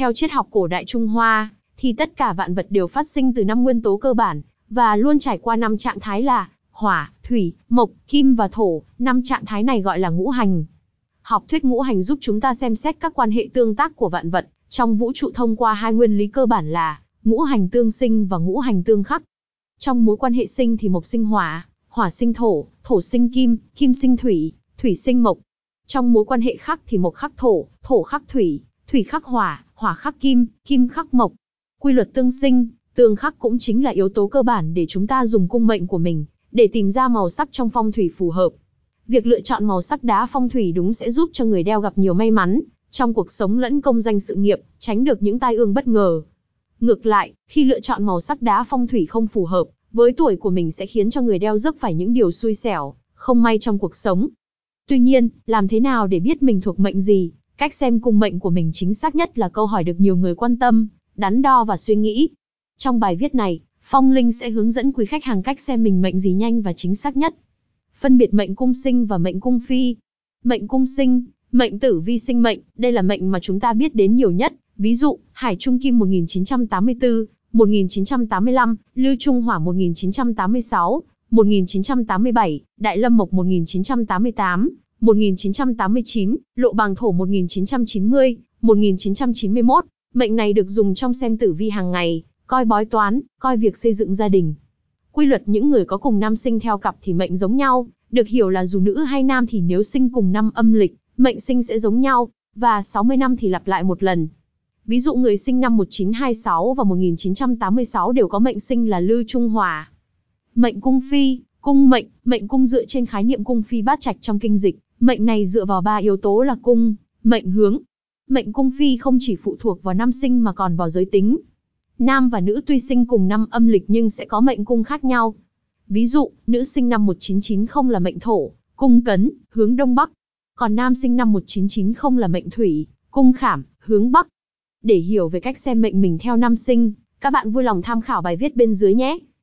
Theo triết học cổ đại Trung Hoa, thì tất cả vạn vật đều phát sinh từ năm nguyên tố cơ bản, và luôn trải qua năm trạng thái là hỏa, thủy, mộc, kim và thổ, năm trạng thái này gọi là ngũ hành. Học thuyết ngũ hành giúp chúng ta xem xét các quan hệ tương tác của vạn vật trong vũ trụ thông qua hai nguyên lý cơ bản là ngũ hành tương sinh và ngũ hành tương khắc. Trong mối quan hệ sinh thì mộc sinh hỏa, hỏa sinh thổ, thổ sinh kim, kim sinh thủy, thủy sinh mộc. Trong mối quan hệ khắc thì mộc khắc thổ, thổ khắc thủy, thủy khắc hỏa, hỏa khắc kim, kim khắc mộc. Quy luật tương sinh, tương khắc cũng chính là yếu tố cơ bản để chúng ta dùng cung mệnh của mình để tìm ra màu sắc trong phong thủy phù hợp. Việc lựa chọn màu sắc đá phong thủy đúng sẽ giúp cho người đeo gặp nhiều may mắn trong cuộc sống lẫn công danh sự nghiệp, tránh được những tai ương bất ngờ. Ngược lại, khi lựa chọn màu sắc đá phong thủy không phù hợp với tuổi của mình sẽ khiến cho người đeo rước phải những điều xui xẻo, không may trong cuộc sống. Tuy nhiên, làm thế nào để biết mình thuộc mệnh gì? Cách xem cung mệnh của mình chính xác nhất là câu hỏi được nhiều người quan tâm, đắn đo và suy nghĩ. Trong bài viết này, Phong Linh sẽ hướng dẫn quý khách hàng cách xem mình mệnh gì nhanh và chính xác nhất. Phân biệt mệnh cung sinh và mệnh cung phi. Mệnh cung sinh, mệnh tử vi sinh mệnh, đây là mệnh mà chúng ta biết đến nhiều nhất. Ví dụ, Hải Trung Kim 1984, 1985, Lưu Trung Hỏa 1986, 1987, Đại Lâm Mộc 1988, 1989, Lộ Bàng Thổ 1990, 1991. Mệnh này được dùng trong xem tử vi hàng ngày, coi bói toán, coi việc xây dựng gia đình. Quy luật những người có cùng năm sinh theo cặp thì mệnh giống nhau, được hiểu là dù nữ hay nam thì nếu sinh cùng năm âm lịch, mệnh sinh sẽ giống nhau, và 60 năm thì lặp lại một lần. Ví dụ người sinh năm 1926 và 1986 đều có mệnh sinh là lưu Trung Hòa. Mệnh cung phi, cung mệnh, mệnh cung dựa trên khái niệm cung phi bát trạch trong kinh dịch, mệnh này dựa vào ba yếu tố là cung, mệnh hướng. Mệnh cung phi không chỉ phụ thuộc vào năm sinh mà còn vào giới tính. Nam và nữ tuy sinh cùng năm âm lịch nhưng sẽ có mệnh cung khác nhau. Ví dụ, nữ sinh năm 1990 là mệnh thổ, cung cấn, hướng đông bắc. Còn nam sinh năm 1990 là mệnh thủy, cung khảm, hướng bắc. Để hiểu về cách xem mệnh mình theo năm sinh, các bạn vui lòng tham khảo bài viết bên dưới nhé.